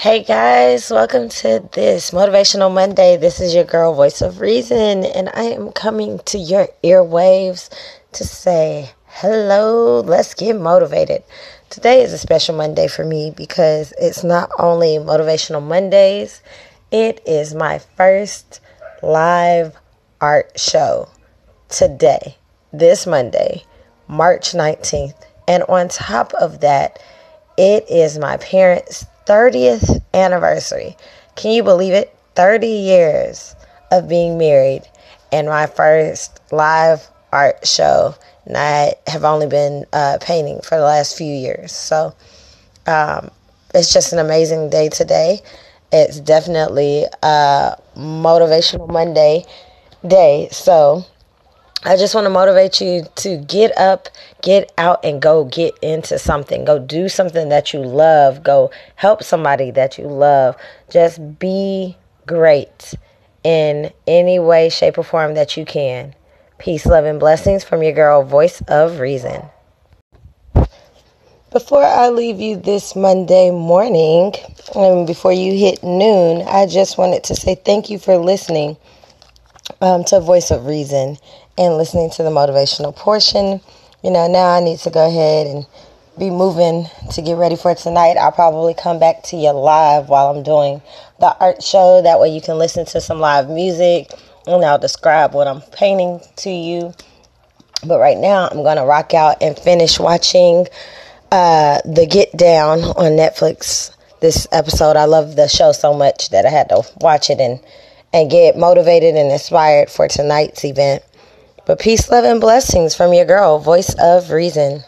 Hey guys, welcome to this Motivational Monday. This is your girl, Voice of Reason, and I am coming to your earwaves to say hello, let's get motivated. Today is a special Monday for me because it's not only Motivational Mondays, it is my first live art show today, this Monday, March 19th. And on top of that, it is my parents' 30th anniversary. Can you believe it? 30 years of being married and my first live art show. And I have only been uh, painting for the last few years. So um, it's just an amazing day today. It's definitely a motivational Monday day. So I just want to motivate you to get up, get out, and go get into something. Go do something that you love. Go help somebody that you love. Just be great in any way, shape, or form that you can. Peace, love, and blessings from your girl, Voice of Reason. Before I leave you this Monday morning, and before you hit noon, I just wanted to say thank you for listening um, to Voice of Reason and listening to the motivational portion. You know, now I need to go ahead and be moving to get ready for tonight. I'll probably come back to you live while I'm doing the art show. That way you can listen to some live music and I'll describe what I'm painting to you. But right now, I'm going to rock out and finish watching uh, The Get Down on Netflix. This episode, I love the show so much that I had to watch it and, and get motivated and inspired for tonight's event. But peace, love, and blessings from your girl, Voice of Reason.